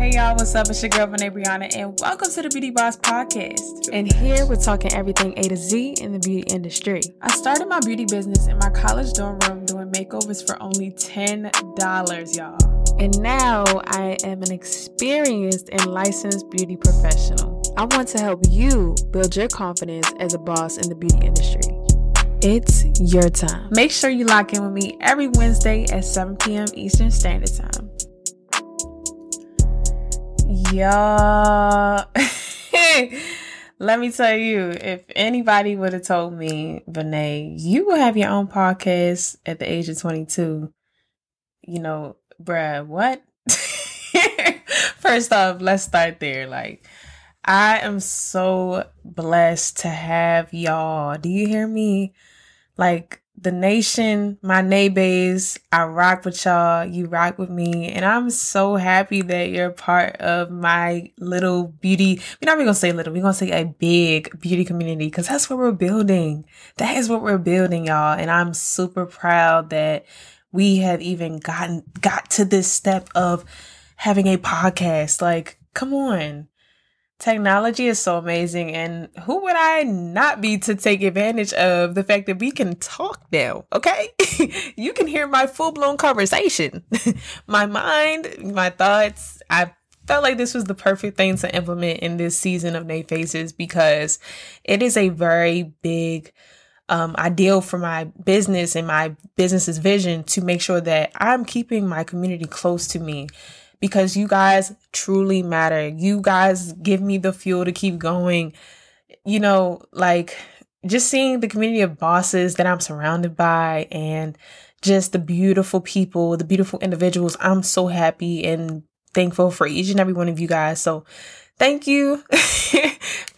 Hey y'all, what's up? It's your girl Venaé Breonna, and welcome to the Beauty Boss Podcast. And here we're talking everything A to Z in the beauty industry. I started my beauty business in my college dorm room doing makeovers for only $10, y'all. And now I am an experienced and licensed beauty professional. I want to help you build your confidence as a boss in the beauty industry. It's your time. Make sure you lock in with me every Wednesday at 7 p.m. Eastern Standard Time. Y'all, let me tell you, if anybody would have told me, Venaé, you will have your own podcast at the age of 22, you know, bruh, what? First off, let's start there. Like, I am so blessed to have y'all. Do you hear me? Like, the nation, my neighbors, I rock with y'all. You rock with me. And I'm so happy that you're part of my little beauty. We're not even gonna say little, we're gonna say a big beauty community because that's what we're building. That is what we're building, y'all. And I'm super proud that we have even gotten got to this step of having a podcast. Like, come on. Technology is so amazing, and who would I not be to take advantage of the fact that we can talk now? Okay, you can hear my full blown conversation, my mind, my thoughts. I felt like this was the perfect thing to implement in this season of Naéfaces because it is a very big um, ideal for my business and my business's vision to make sure that I'm keeping my community close to me because you guys truly matter. You guys give me the fuel to keep going. You know, like just seeing the community of bosses that I'm surrounded by and just the beautiful people, the beautiful individuals. I'm so happy and thankful for each and every one of you guys. So thank you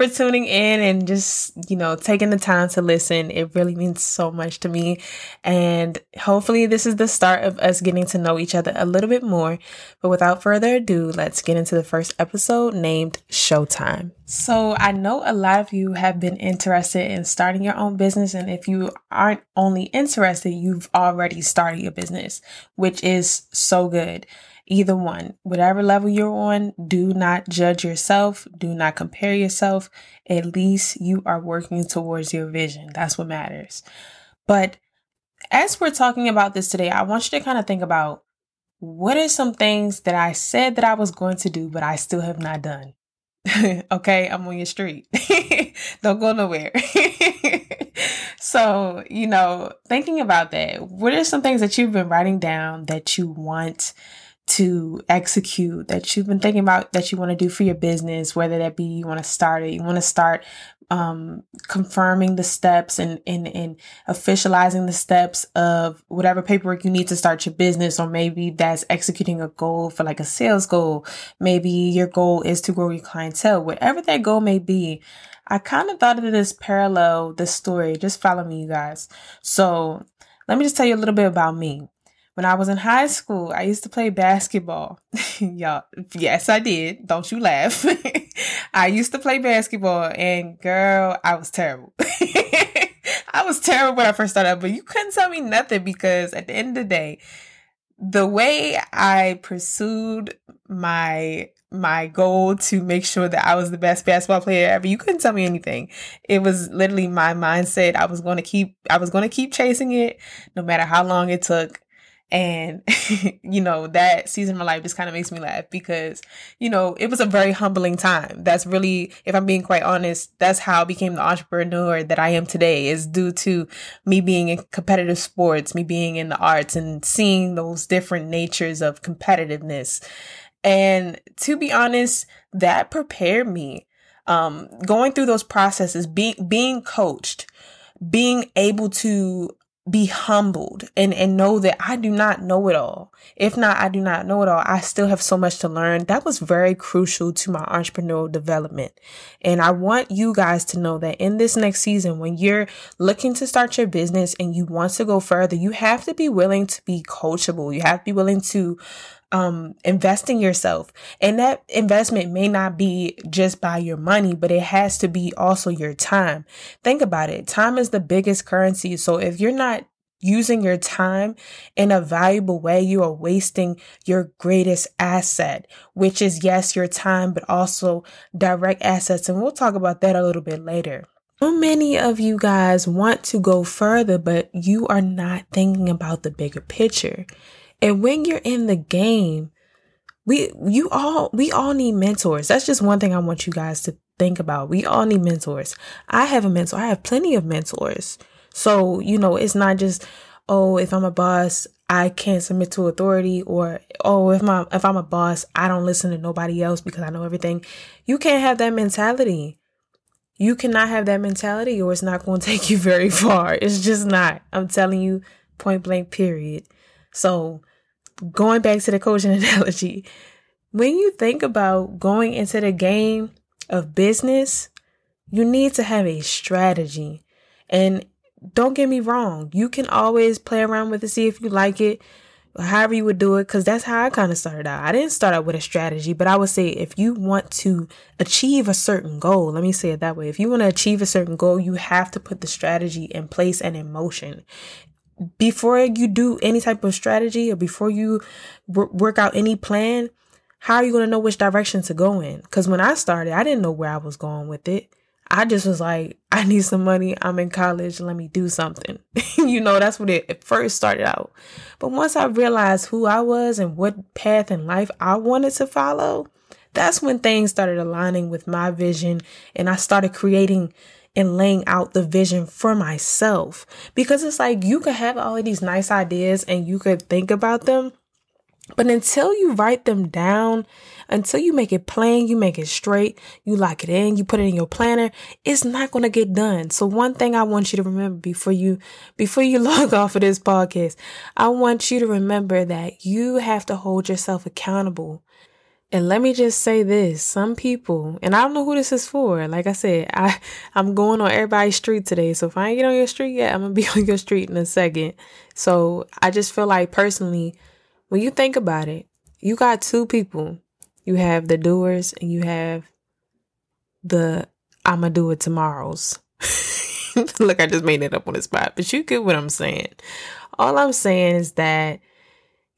for tuning in and just, you know, taking the time to listen. It really means so much to me. And hopefully, this is the start of us getting to know each other a little bit more. But without further ado, let's get into the first episode named Showtime. So, I know a lot of you have been interested in starting your own business. And if you aren't only interested, you've already started your business, which is so good. Either one, whatever level you're on, do not judge yourself. Do not compare yourself. At least you are working towards your vision. That's what matters. But as we're talking about this today, I want you to kind of think about what are some things that I said that I was going to do, but I still have not done. okay, I'm on your street. Don't go nowhere. so, you know, thinking about that, what are some things that you've been writing down that you want to execute that you've been thinking about that you want to do for your business, whether that be you want to start it, you want to start um, confirming the steps and, and, and officializing the steps of whatever paperwork you need to start your business, or maybe that's executing a goal for like a sales goal. Maybe your goal is to grow your clientele, whatever that goal may be. I kind of thought of this parallel, this story. Just follow me, you guys. So let me just tell you a little bit about me. When I was in high school, I used to play basketball. Y'all, yes, I did. Don't you laugh. I used to play basketball and girl, I was terrible. I was terrible when I first started, but you couldn't tell me nothing because at the end of the day, the way I pursued my my goal to make sure that I was the best basketball player ever. You couldn't tell me anything. It was literally my mindset. I was going to keep I was going to keep chasing it no matter how long it took. And, you know, that season of my life just kind of makes me laugh because, you know, it was a very humbling time. That's really, if I'm being quite honest, that's how I became the entrepreneur that I am today is due to me being in competitive sports, me being in the arts and seeing those different natures of competitiveness. And to be honest, that prepared me. Um, going through those processes, being, being coached, being able to be humbled and, and know that I do not know it all. If not, I do not know it all. I still have so much to learn. That was very crucial to my entrepreneurial development. And I want you guys to know that in this next season, when you're looking to start your business and you want to go further, you have to be willing to be coachable. You have to be willing to um, invest in yourself. And that investment may not be just by your money, but it has to be also your time. Think about it. Time is the biggest currency. So if you're not using your time in a valuable way, you are wasting your greatest asset, which is, yes, your time, but also direct assets. And we'll talk about that a little bit later. So many of you guys want to go further, but you are not thinking about the bigger picture. And when you're in the game, we you all we all need mentors. That's just one thing I want you guys to think about. We all need mentors. I have a mentor. I have plenty of mentors. So, you know, it's not just, oh, if I'm a boss, I can't submit to authority or oh, if my if I'm a boss, I don't listen to nobody else because I know everything. You can't have that mentality. You cannot have that mentality or it's not going to take you very far. It's just not. I'm telling you point blank period. So, going back to the coaching analogy, when you think about going into the game of business, you need to have a strategy. And don't get me wrong, you can always play around with it, see if you like it, however you would do it, because that's how I kind of started out. I didn't start out with a strategy, but I would say if you want to achieve a certain goal, let me say it that way. If you want to achieve a certain goal, you have to put the strategy in place and in motion. Before you do any type of strategy or before you work out any plan, how are you going to know which direction to go in? Because when I started, I didn't know where I was going with it. I just was like, I need some money. I'm in college. Let me do something. you know, that's what it, first started out. But once I realized who I was and what path in life I wanted to follow, that's when things started aligning with my vision and I started creating and laying out the vision for myself. Because it's like you could have all of these nice ideas and you could think about them, but until you write them down, until you make it plain, you make it straight, you lock it in, you put it in your planner, it's not going to get done. So one thing I want you to remember before you, before you log off of this podcast, I want you to remember that you have to hold yourself accountable. And let me just say this, some people, and I don't know who this is for. Like I said, I, I'm going on everybody's street today. So if I ain't get on your street yet, I'm to be on your street in a second. So I just feel like personally, when you think about it, you got two people. You have the doers and you have the I'ma do it tomorrows. Look, I just made it up on the spot, but you get what I'm saying. All I'm saying is that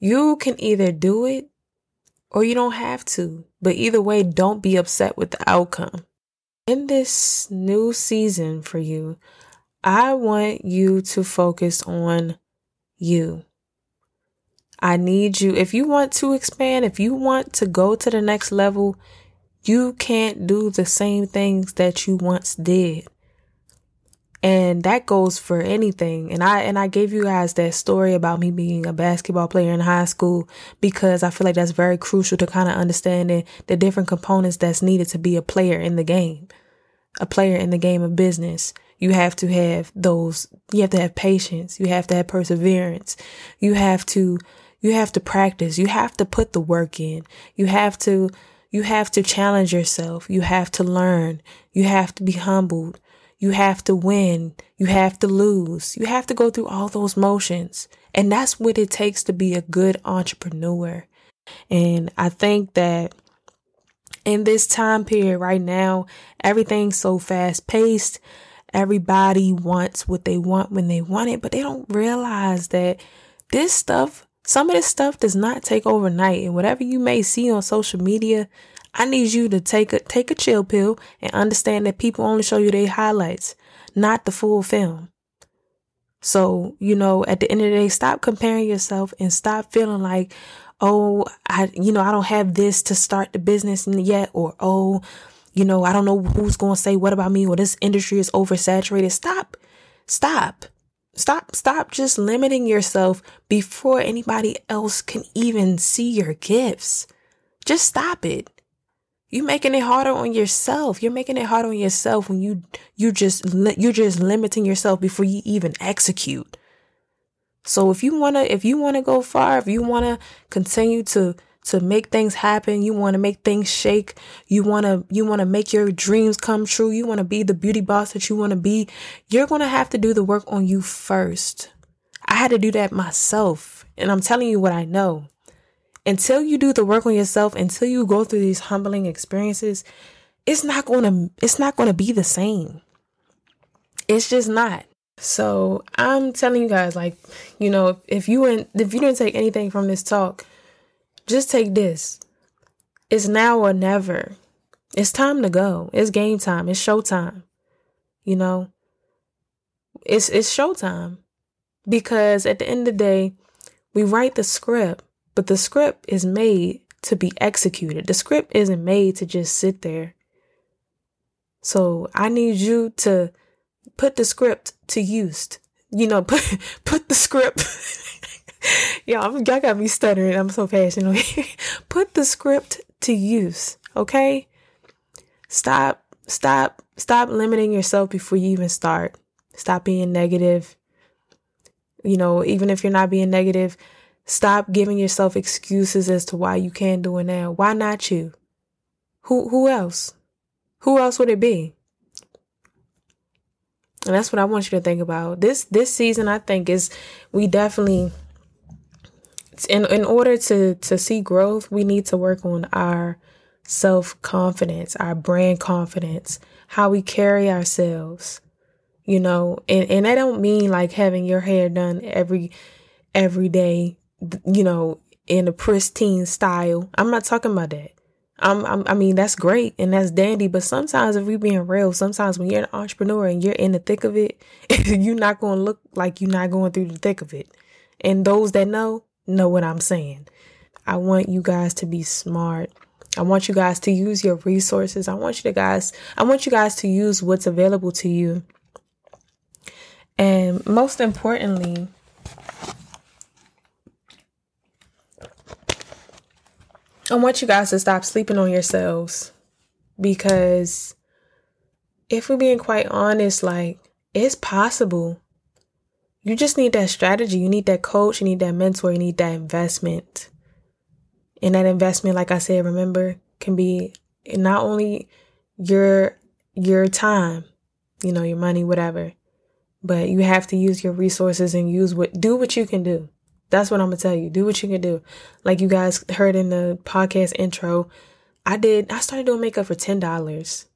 you can either do it or you don't have to. But either way, don't be upset with the outcome. In this new season for you, I want you to focus on you. I need you. If you want to expand, if you want to go to the next level, you can't do the same things that you once did. And that goes for anything. And I and I gave you guys that story about me being a basketball player in high school because I feel like that's very crucial to kind of understanding the different components that's needed to be a player in the game. A player in the game of business. You have to have those you have to have patience, you have to have perseverance. You have to you have to practice. You have to put the work in. You have to, you have to challenge yourself. You have to learn. You have to be humbled. You have to win. You have to lose. You have to go through all those motions. And that's what it takes to be a good entrepreneur. And I think that in this time period right now, everything's so fast paced. Everybody wants what they want when they want it, but they don't realize that this stuff some of this stuff does not take overnight, and whatever you may see on social media, I need you to take a take a chill pill and understand that people only show you their highlights, not the full film. So, you know, at the end of the day, stop comparing yourself and stop feeling like, oh, I, you know, I don't have this to start the business yet, or oh, you know, I don't know who's going to say what about me, or this industry is oversaturated. Stop, stop. Stop, stop just limiting yourself before anybody else can even see your gifts. Just stop it. You're making it harder on yourself. You're making it hard on yourself when you, you just, you're just limiting yourself before you even execute. So if you want to, if you want to go far, if you want to continue to to make things happen. You want to make things shake. You want to, you want to make your dreams come true. You want to be the beauty boss that you want to be. You're to have to do the work on you first. I had to do that myself. And I'm telling you what I know. Until you do the work on yourself, until you go through these humbling experiences, it's not going to, it's not going to be the same. It's just not. So I'm telling you guys, like, you know, if you went, if you didn't take anything from this talk, just take this. It's now or never. It's time to go. It's game time. It's showtime. You know, it's it's showtime because at the end of the day, we write the script, but the script is made to be executed. The script isn't made to just sit there. So I need you to put the script to use. You know, put put the script. I'm, y'all got me stuttering. I'm so passionate. put the script to use. Okay. Stop. Stop. Stop limiting yourself before you even start. Stop being negative. You know, even if you're not being negative, stop giving yourself excuses as to why you can't do it now. Why not you? Who who else? Who else would it be? And that's what I want you to think about. This this season I think is we definitely in in order to to see growth, we need to work on our self-confidence, our brand confidence, how we carry ourselves. You know, and and I don't mean like having your hair done every every day, you know, in a pristine style. I'm not talking about that. I'm, I'm, i mean, that's great and that's dandy, but sometimes if we being real, sometimes when you're an entrepreneur and you're in the thick of it, you're not going to look like you're not going through the thick of it. And those that know, know what I'm saying. I want you guys to be smart. I want you guys to use your resources. I want you to guys, I want you guys to use what's available to you. And most importantly, I want you guys to stop sleeping on yourselves because if we're being quite honest, like it's possible. You just need that strategy. You need that coach. You need that mentor. You need that investment. And that investment, like I said, remember, can be not only your your time, you know, your money, whatever, but you have to use your resources and use what do what you can do. That's what I'm gonna tell you. Do what you can do. Like you guys heard in the podcast intro, I did. I started doing makeup for ten dollars.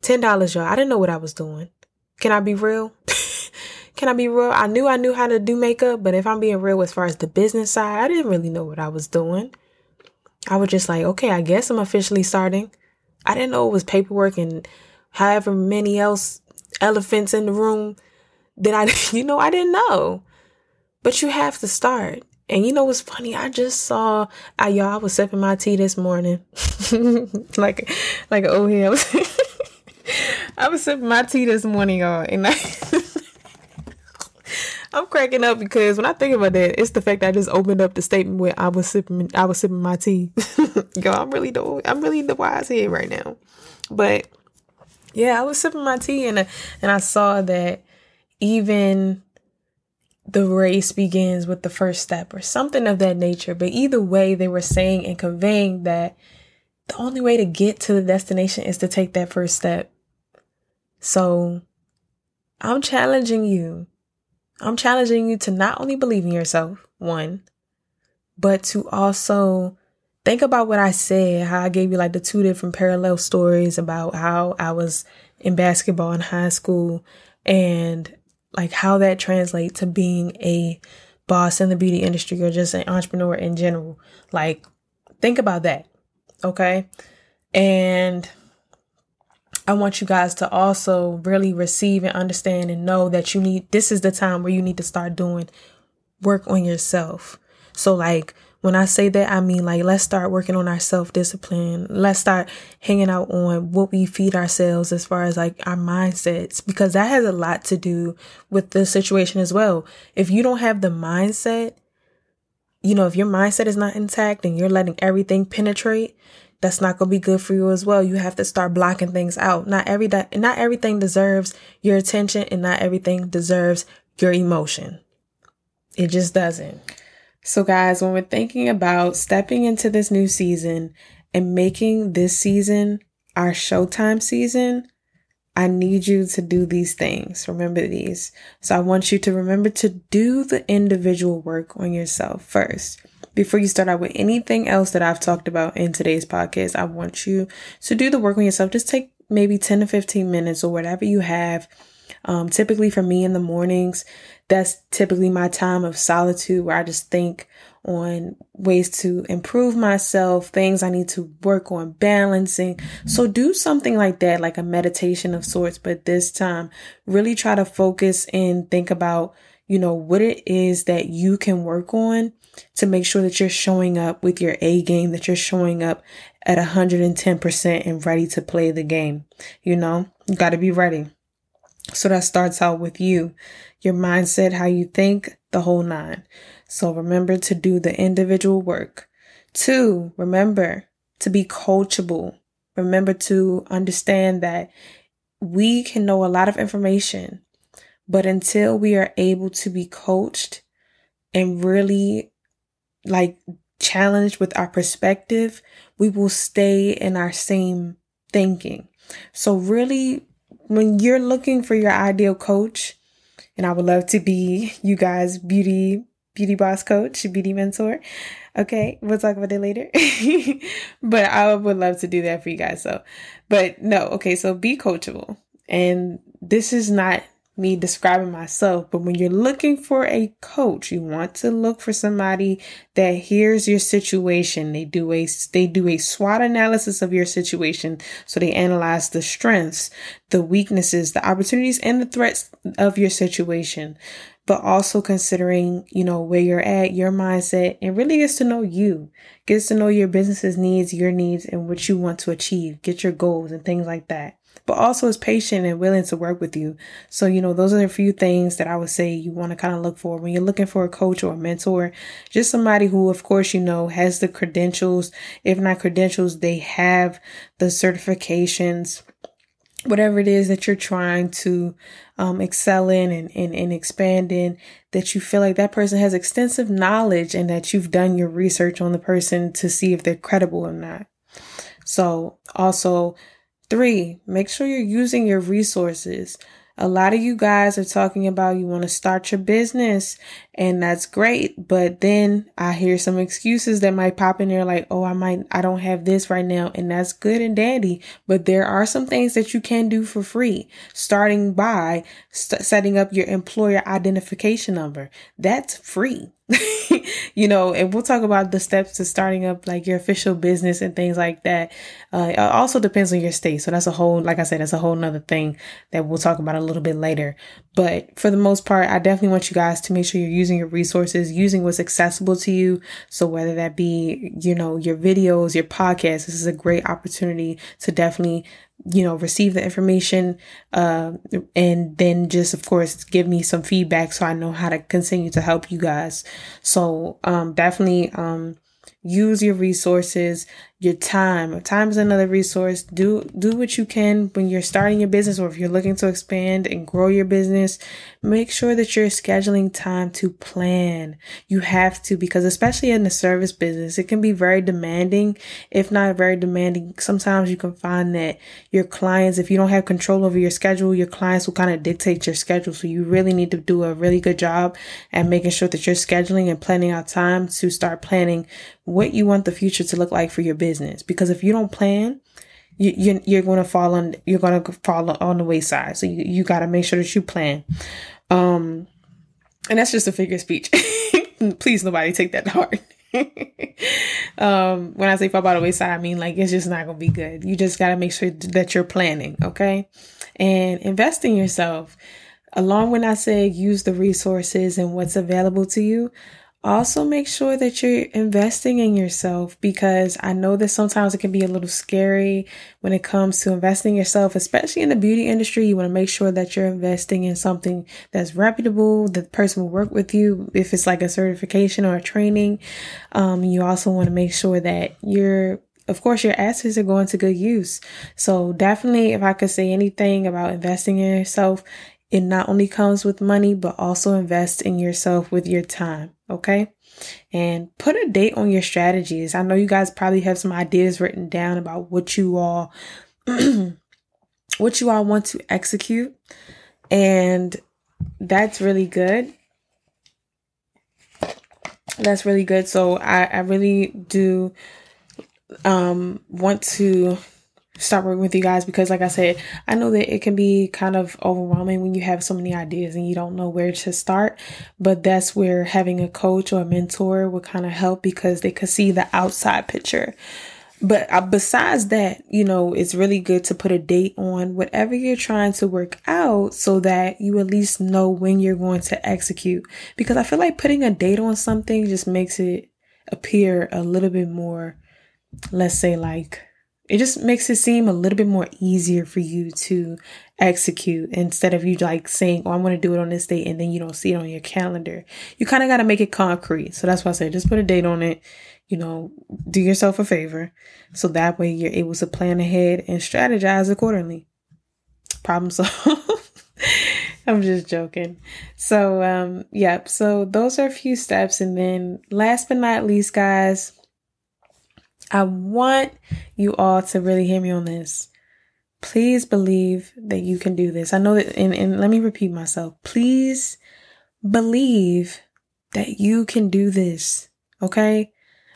Ten dollars, y'all. I didn't know what I was doing. Can I be real? Can I be real? I knew I knew how to do makeup, but if I'm being real as far as the business side, I didn't really know what I was doing. I was just like, okay, I guess I'm officially starting. I didn't know it was paperwork and however many else elephants in the room that I, you know, I didn't know. But you have to start. And you know what's funny? I just saw I y'all I was sipping my tea this morning. like like oh yeah. I was sipping my tea this morning, y'all, and I I'm cracking up because when I think about that, it's the fact that I just opened up the statement where I was sipping I was sipping my tea. Yo, I'm really the I'm really the wise head right now. But yeah, I was sipping my tea and and I saw that even the race begins with the first step or something of that nature. But either way, they were saying and conveying that the only way to get to the destination is to take that first step. So I'm challenging you. I'm challenging you to not only believe in yourself, one, but to also think about what I said, how I gave you like the two different parallel stories about how I was in basketball in high school and like how that translates to being a boss in the beauty industry or just an entrepreneur in general. Like, think about that. Okay. And I want you guys to also really receive and understand and know that you need, this is the time where you need to start doing work on yourself. So, like, when I say that, I mean like let's start working on our self discipline. Let's start hanging out on what we feed ourselves as far as like our mindsets, because that has a lot to do with the situation as well. If you don't have the mindset, you know, if your mindset is not intact and you're letting everything penetrate, that's not going to be good for you as well. You have to start blocking things out. Not every not everything deserves your attention and not everything deserves your emotion. It just doesn't. So, guys, when we're thinking about stepping into this new season and making this season our Showtime season, I need you to do these things. Remember these. So, I want you to remember to do the individual work on yourself first. Before you start out with anything else that I've talked about in today's podcast, I want you to do the work on yourself. Just take maybe 10 to 15 minutes or whatever you have Um, typically for me in the mornings, that's typically my time of solitude where I just think on ways to improve myself, things I need to work on balancing. So do something like that, like a meditation of sorts, but this time really try to focus and think about, you know, what it is that you can work on to make sure that you're showing up with your A game, that you're showing up at 110% and ready to play the game. You know, you got to be ready. So that starts out with you, your mindset, how you think, the whole nine. So remember to do the individual work. Two, remember to be coachable. Remember to understand that we can know a lot of information, but until we are able to be coached and really like challenged with our perspective, we will stay in our same thinking. So really, when you're looking for your ideal coach, and I would love to be you guys beauty beauty boss coach, beauty mentor. Okay, we'll talk about it later. but I would love to do that for you guys. So, but no, okay, so be coachable. And this is not me describing myself, but when you're looking for a coach, you want to look for somebody that hears your situation. They do a they do a SWOT analysis of your situation. So they analyze the strengths, the weaknesses, the opportunities and the threats of your situation but also considering, you know, where you're at, your mindset, and really gets to know you, gets to know your business's needs, your needs, and what you want to achieve, get your goals and things like that. But also is patient and willing to work with you. So, you know, those are a few things that I would say you want to kind of look for when you're looking for a coach or a mentor. Just somebody who, of course, you know, has the credentials. If not credentials, they have the certifications whatever it is that you're trying to um, excel in and, and, and expand in, that you feel like that person has extensive knowledge and that you've done your research on the person to see if they're credible or not. So also three, make sure you're using your resources. A lot of you guys are talking about you want to start your business and that's great. But then I hear some excuses that might pop in there like, oh, I might, I don't have this right now. And that's good and dandy. But there are some things that you can do for free, starting by st- setting up your employer identification number. That's free. you know, and we'll talk about the steps to starting up like your official business and things like that. Uh, it also depends on your state. So that's a whole, like I said, that's a whole nother thing that we'll talk about a little bit later. But for the most part, I definitely want you guys to make sure you're using your resources, using what's accessible to you. So whether that be, you know, your videos, your podcast, this is a great opportunity to definitely you know, receive the information, uh, and then just, of course, give me some feedback so I know how to continue to help you guys. So, um, definitely, um, use your resources your time. Time is another resource. Do do what you can when you're starting your business or if you're looking to expand and grow your business make sure that you're scheduling time to plan. You have to because especially in the service business it can be very demanding if not very demanding. Sometimes you can find that your clients if you don't have control over your schedule your clients will kind of dictate your schedule. So you really need to do a really good job at making sure that you're scheduling and planning out time to start planning what you want the future to look like for your business. Because if you don't plan, you, you you're going to fall on you're going to fall on the wayside. So you you got to make sure that you plan. Um, and that's just a figure of speech. Please, nobody take that to heart. um, when I say fall by the wayside, I mean like it's just not gonna be good. You just gotta make sure that you're planning, okay? And invest in yourself. Along when I say use the resources and what's available to you, also make sure that you're investing in yourself because I know that sometimes it can be a little scary when it comes to investing yourself, especially in the beauty industry. You want to make sure that you're investing in something that's reputable, the person will work with you if it's like a certification or a training. Um, you also want to make sure that you're of course, your assets are going to good use. So definitely, if I could say anything about investing in yourself, it not only comes with money, but also invest in yourself with your time. Okay. And put a date on your strategies. I know you guys probably have some ideas written down about what you all, what you all want to execute. And that's really good. That's really good. So I, I really do um, want to start working with you guys because like I said, I know that it can be kind of overwhelming when you have so many ideas and you don't know where to start. But that's where having a coach or a mentor would kind of help because they could see the outside picture. But uh, besides that, you know, it's really good to put a date on whatever you're trying to work out so that you at least know when you're going to execute. Because I feel like putting a date on something just makes it appear a little bit more, let's say, like, it just makes it seem a little bit more easier for you to execute instead of you like saying, Oh, I'm going to do it on this date and then you don't see it on your calendar. You kind of got to make it concrete. So that's why I said just put a date on it. You know, do yourself a favor. So that way you're able to plan ahead and strategize accordingly. Problem solved. I'm just joking. So, um, yep. So those are a few steps. And then last but not least, guys, I want you all to really hear me on this. Please believe that you can do this. I know that, and, and let me repeat myself. Please believe that you can do this. Okay.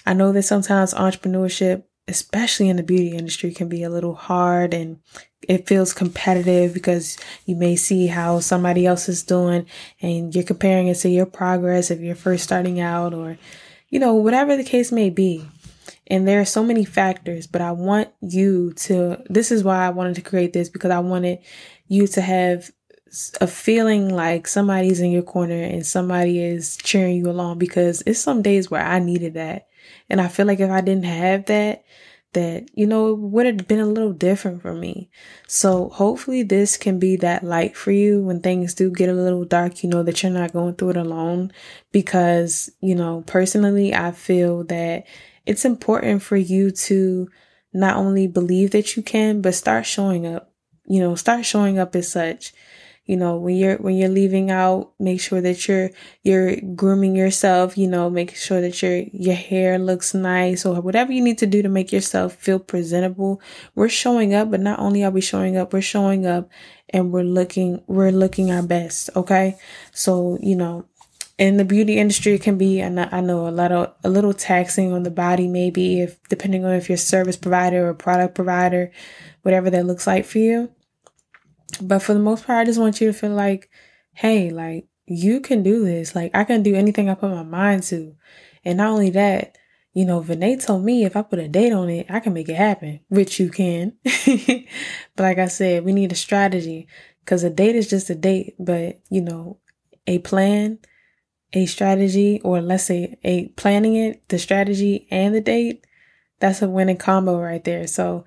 I know that sometimes entrepreneurship, especially in the beauty industry, can be a little hard and it feels competitive because you may see how somebody else is doing and you're comparing it to your progress if you're first starting out or, you know, whatever the case may be. And there are so many factors, but I want you to, this is why I wanted to create this because I wanted you to have a feeling like somebody's in your corner and somebody is cheering you along because it's some days where I needed that. And I feel like if I didn't have that, that, you know, it would have been a little different for me. So hopefully this can be that light for you when things do get a little dark, you know, that you're not going through it alone. Because, you know, personally, I feel that it's important for you to not only believe that you can, but start showing up, you know, start showing up as such. You know, when you're, when you're leaving out, make sure that you're, you're grooming yourself, you know, making sure that your, your hair looks nice or whatever you need to do to make yourself feel presentable. We're showing up, but not only are we showing up, we're showing up and we're looking, we're looking our best. Okay. So, you know, in the beauty industry, can be, I know a of, a little taxing on the body, maybe if, depending on if you're a service provider or product provider, whatever that looks like for you. But for the most part, I just want you to feel like, hey, like you can do this. Like I can do anything I put my mind to. And not only that, you know, Venaé told me if I put a date on it, I can make it happen, which you can. but like I said, we need a strategy because a date is just a date, but you know, a plan a strategy, or let's say a planning it, the strategy and the date, that's a winning combo right there. So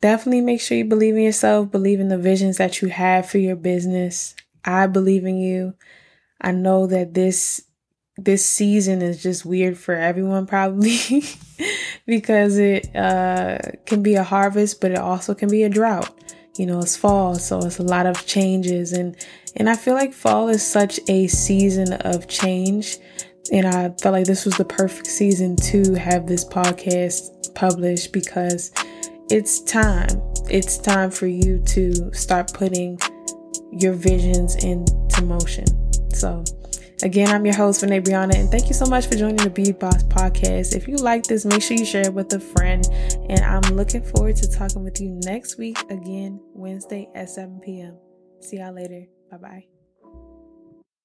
definitely make sure you believe in yourself, believe in the visions that you have for your business. I believe in you. I know that this this season is just weird for everyone probably because it uh, can be a harvest, but it also can be a drought. You know, it's fall, so it's a lot of changes and and I feel like fall is such a season of change. And I felt like this was the perfect season to have this podcast published because it's time. It's time for you to start putting your visions into motion. So, again, I'm your host, Venaé Breonna, and thank you so much for joining the Beauty Boss podcast. If you like this, make sure you share it with a friend. And I'm looking forward to talking with you next week again, Wednesday at 7 p.m. See y'all later. Bye bye.